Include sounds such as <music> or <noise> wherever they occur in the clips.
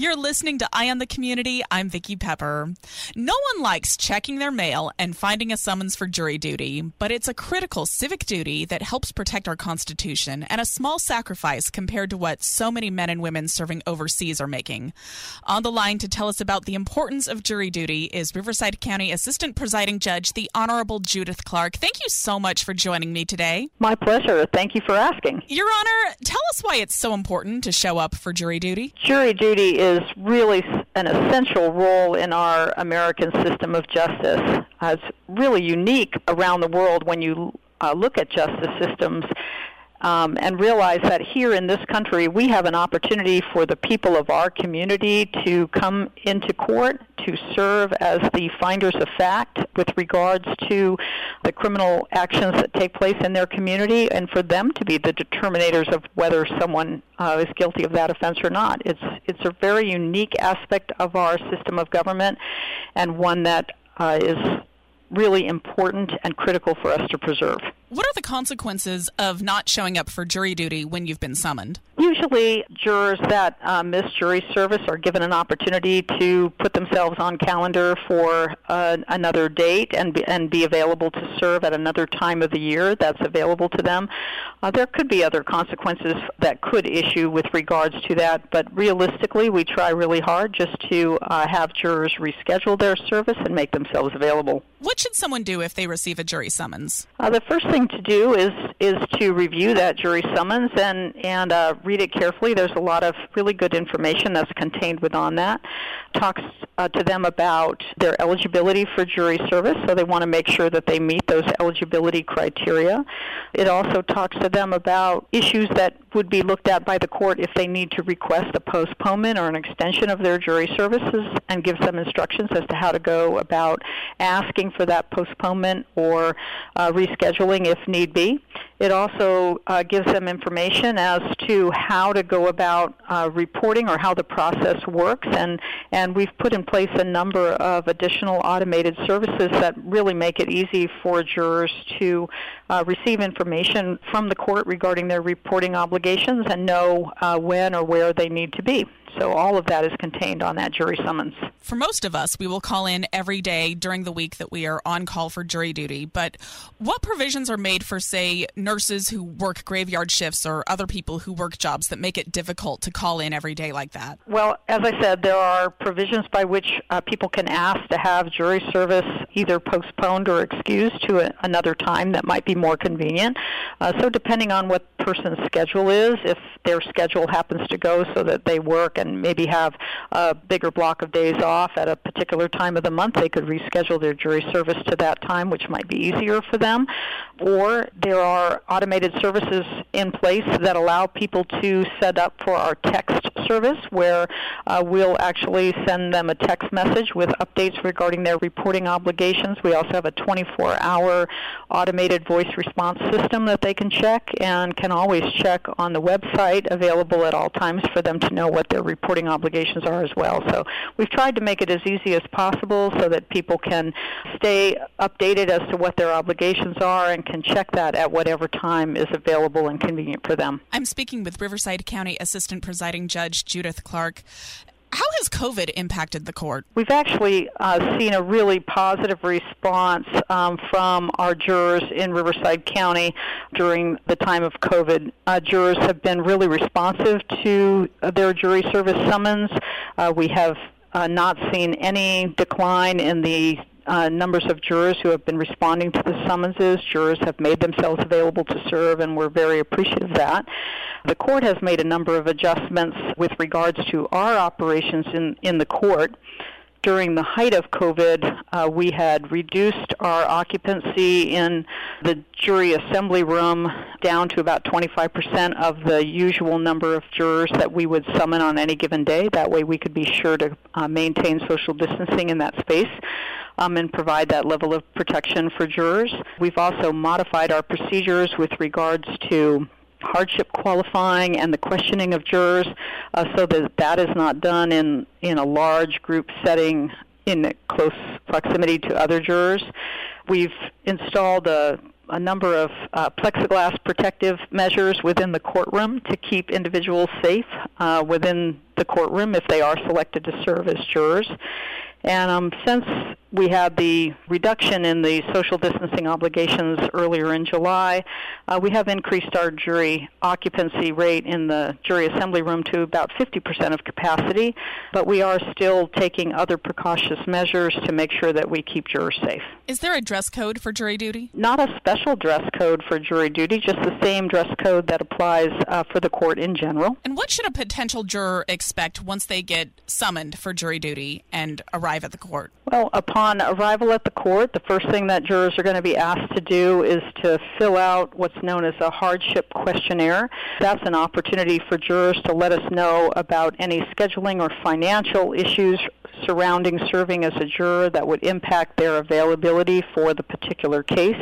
You're listening to Eye on the Community. I'm Vicki Pepper. No one likes checking their mail and finding a summons for jury duty, but it's a critical civic duty that helps protect our Constitution and a small sacrifice compared to what so many men and women serving overseas are making. On the line to tell us about the importance of jury duty is Riverside County Assistant Presiding Judge, the Honorable Judith Clark. Thank you so much for joining me today. My pleasure. Thank you for asking. Your Honor, tell us why it's so important to show up for jury duty. Jury duty is really an essential role in our American system of justice. Uh, it's really unique around the world when you uh, look at justice systems um, and realize that here in this country we have an opportunity for the people of our community to come into court to serve as the finders of fact with regards to the criminal actions that take place in their community and for them to be the determinators of whether someone uh, is guilty of that offense or not. It's, it's a very unique aspect of our system of government and one that uh, is really important and critical for us to preserve. What are the consequences of not showing up for jury duty when you've been summoned? Usually, jurors that uh, miss jury service are given an opportunity to put themselves on calendar for uh, another date and be, and be available to serve at another time of the year that's available to them. Uh, there could be other consequences that could issue with regards to that, but realistically, we try really hard just to uh, have jurors reschedule their service and make themselves available. What should someone do if they receive a jury summons? Uh, the first thing to do is is to review that jury summons and and uh, read it carefully. There's a lot of really good information that's contained within that. Talks uh, to them about their eligibility for jury service, so they want to make sure that they meet those eligibility criteria. It also talks to them about issues that would be looked at by the court if they need to request a postponement or an extension of their jury services and give some instructions as to how to go about asking for that postponement or uh, rescheduling if need be. It also uh, gives them information as to how to go about uh, reporting or how the process works, and, and we've put in place a number of additional automated services that really make it easy for jurors to uh, receive information from the court regarding their reporting obligations and know uh, when or where they need to be. So all of that is contained on that jury summons. For most of us, we will call in every day during the week that we are on call for jury duty. But what provisions are made for, say, nurses who work graveyard shifts or other people who work jobs that make it difficult to call in every day like that? Well, as I said, there are provisions by which uh, people can ask to have jury service either postponed or excused to a, another time that might be more convenient. Uh, so depending on what person's schedule is, if their schedule happens to go so that they work and maybe have a bigger block of days off at a particular time of the month, they could reschedule their jury service to that time, which might be easier for them. Or there are automated services in place that allow people to set up for our text service where uh, we'll actually send them a text message with updates regarding their reporting obligations. We also have a 24 hour automated voice response system that they can check and can always check on the website available at all times for them to know what their reporting obligations are as well. So we've tried to make it as easy as possible so that people can stay updated as to what their obligations are and can check that at whatever time is available and convenient for them. I'm speaking with Riverside County Assistant Presiding Judge Judith Clark. How has COVID impacted the court? We've actually uh, seen a really positive response um, from our jurors in Riverside County during the time of COVID. Uh, jurors have been really responsive to their jury service summons. Uh, we have uh, not seen any decline in the uh, numbers of jurors who have been responding to the summonses. Jurors have made themselves available to serve, and we're very appreciative of that. The court has made a number of adjustments with regards to our operations in, in the court during the height of COVID, uh, we had reduced our occupancy in the jury assembly room down to about 25% of the usual number of jurors that we would summon on any given day. That way, we could be sure to uh, maintain social distancing in that space. Um, and provide that level of protection for jurors. We've also modified our procedures with regards to hardship qualifying and the questioning of jurors uh, so that that is not done in, in a large group setting in close proximity to other jurors. We've installed a, a number of uh, plexiglass protective measures within the courtroom to keep individuals safe uh, within the courtroom if they are selected to serve as jurors. And um, since we had the reduction in the social distancing obligations earlier in July, uh, we have increased our jury occupancy rate in the jury assembly room to about 50% of capacity, but we are still taking other precautious measures to make sure that we keep jurors safe. Is there a dress code for jury duty? Not a special dress code for jury duty, just the same dress code that applies uh, for the court in general. And what should a potential juror expect once they get summoned for jury duty and arrive at the court? Well, upon arrival at the court, the first thing that jurors are going to be asked to do is to fill out what's known as a hardship questionnaire. That's an opportunity for jurors to let us know about any scheduling or financial issues surrounding serving as a juror that would impact their availability for the particular case.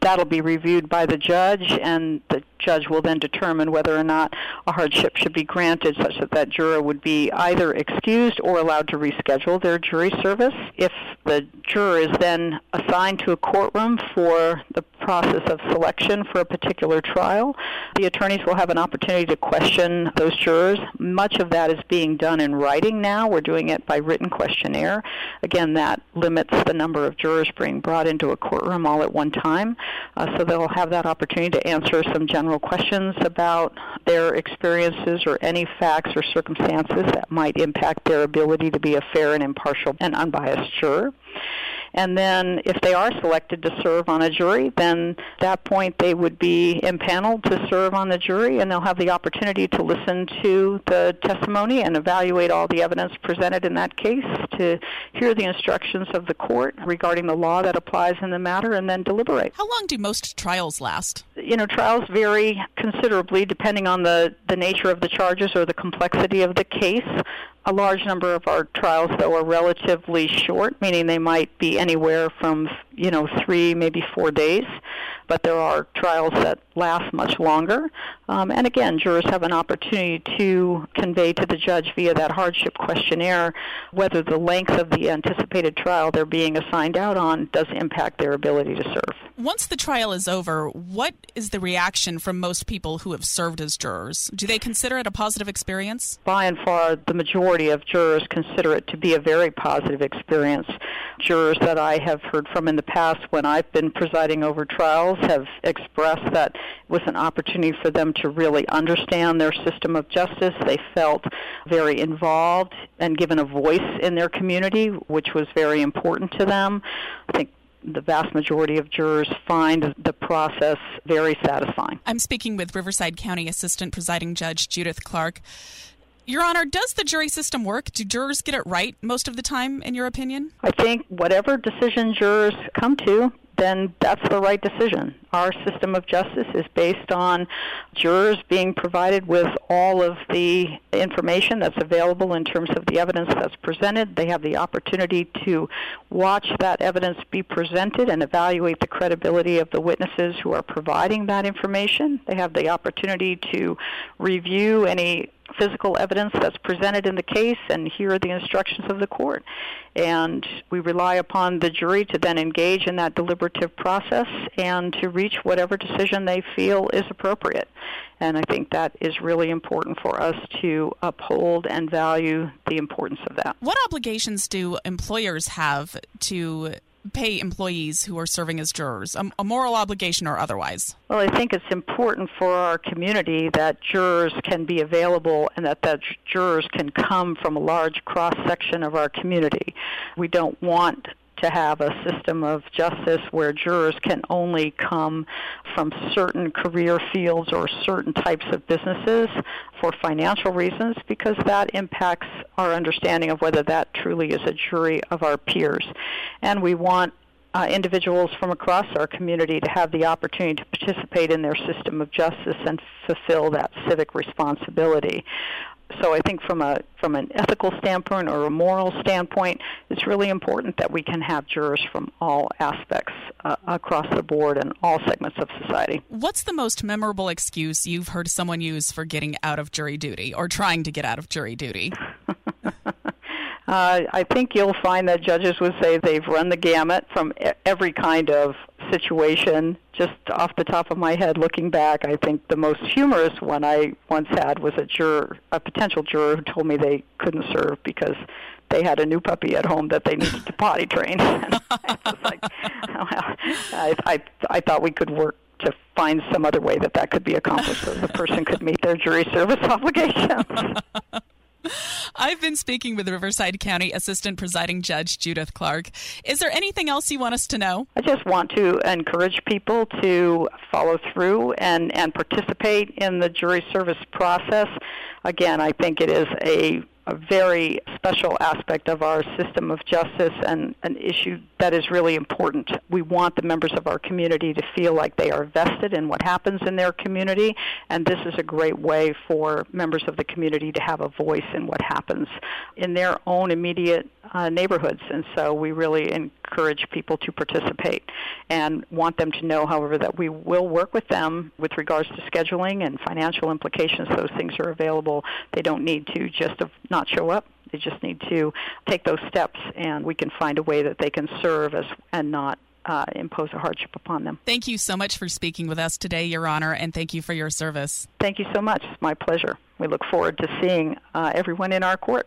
That'll be reviewed by the judge, and the judge will then determine whether or not a hardship should be granted such that that juror would be either excused or allowed to reschedule their jury service. If the juror is then assigned to a courtroom for the process of selection for a particular trial, the attorneys will have an opportunity to question those jurors. Much of that is being done in writing now. We're doing it by written questionnaire. Again, that limits the number of jurors being brought into a courtroom all at one time. Uh, so they'll have that opportunity to answer some general questions about their experiences or any facts or circumstances that might impact their ability to be a fair and impartial and unbiased juror. And then if they are selected to serve on a jury, then at that point they would be impaneled to serve on the jury and they'll have the opportunity to listen to the testimony and evaluate all the evidence presented in that case, to hear the instructions of the court regarding the law that applies in the matter and then deliberate. How long do most trials last? You know, trials vary considerably depending on the, the nature of the charges or the complexity of the case. A large number of our trials, though, are relatively short, meaning they might be anywhere from, you know, three, maybe four days. But there are trials that last much longer. Um, and again, jurors have an opportunity to convey to the judge via that hardship questionnaire whether the length of the anticipated trial they're being assigned out on does impact their ability to serve. Once the trial is over, what is the reaction from most people who have served as jurors? Do they consider it a positive experience? By and far, the majority of jurors consider it to be a very positive experience. Jurors that I have heard from in the past when I've been presiding over trials have expressed that it was an opportunity for them to really understand their system of justice. They felt very involved and given a voice in their community, which was very important to them. I think the vast majority of jurors find the process very satisfying. I'm speaking with Riverside County Assistant Presiding Judge Judith Clark. Your Honor, does the jury system work? Do jurors get it right most of the time, in your opinion? I think whatever decision jurors come to, then that's the right decision. Our system of justice is based on jurors being provided with all of the information that's available in terms of the evidence that's presented. They have the opportunity to watch that evidence be presented and evaluate the credibility of the witnesses who are providing that information. They have the opportunity to review any physical evidence that's presented in the case and here are the instructions of the court. And we rely upon the jury to then engage in that deliberative process and to reach whatever decision they feel is appropriate. And I think that is really important for us to uphold and value the importance of that. What obligations do employers have to pay employees who are serving as jurors, a, a moral obligation or otherwise? Well, I think it's important for our community that jurors can be available and that that jurors can come from a large cross section of our community. We don't want to have a system of justice where jurors can only come from certain career fields or certain types of businesses for financial reasons because that impacts our understanding of whether that truly is a jury of our peers. And we want uh, individuals from across our community to have the opportunity to participate in their system of justice and fulfill that civic responsibility so I think from a from an ethical standpoint or a moral standpoint, it's really important that we can have jurors from all aspects uh, across the board and all segments of society. What's the most memorable excuse you've heard someone use for getting out of jury duty or trying to get out of jury duty? <laughs> Uh, I think you'll find that judges would say they've run the gamut from every kind of situation. Just off the top of my head, looking back, I think the most humorous one I once had was a juror, a potential juror, who told me they couldn't serve because they had a new puppy at home that they needed to potty train. <laughs> and I was like, oh, well, I, I, I thought we could work to find some other way that that could be accomplished so the person could meet their jury service <laughs> obligations. I've been speaking with Riverside County Assistant Presiding Judge Judith Clark. Is there anything else you want us to know? I just want to encourage people to follow through and, and participate in the jury service process. Again, I think it is a a very special aspect of our system of justice and an issue that is really important. We want the members of our community to feel like they are vested in what happens in their community, and this is a great way for members of the community to have a voice in what happens in their own immediate uh, neighborhoods. And so we really encourage people to participate and want them to know, however, that we will work with them with regards to scheduling and financial implications. Those things are available. They don't need to just not show up. They just need to take those steps, and we can find a way that they can serve as and not uh, impose a hardship upon them. Thank you so much for speaking with us today, Your Honor, and thank you for your service. Thank you so much. It's my pleasure. We look forward to seeing uh, everyone in our court.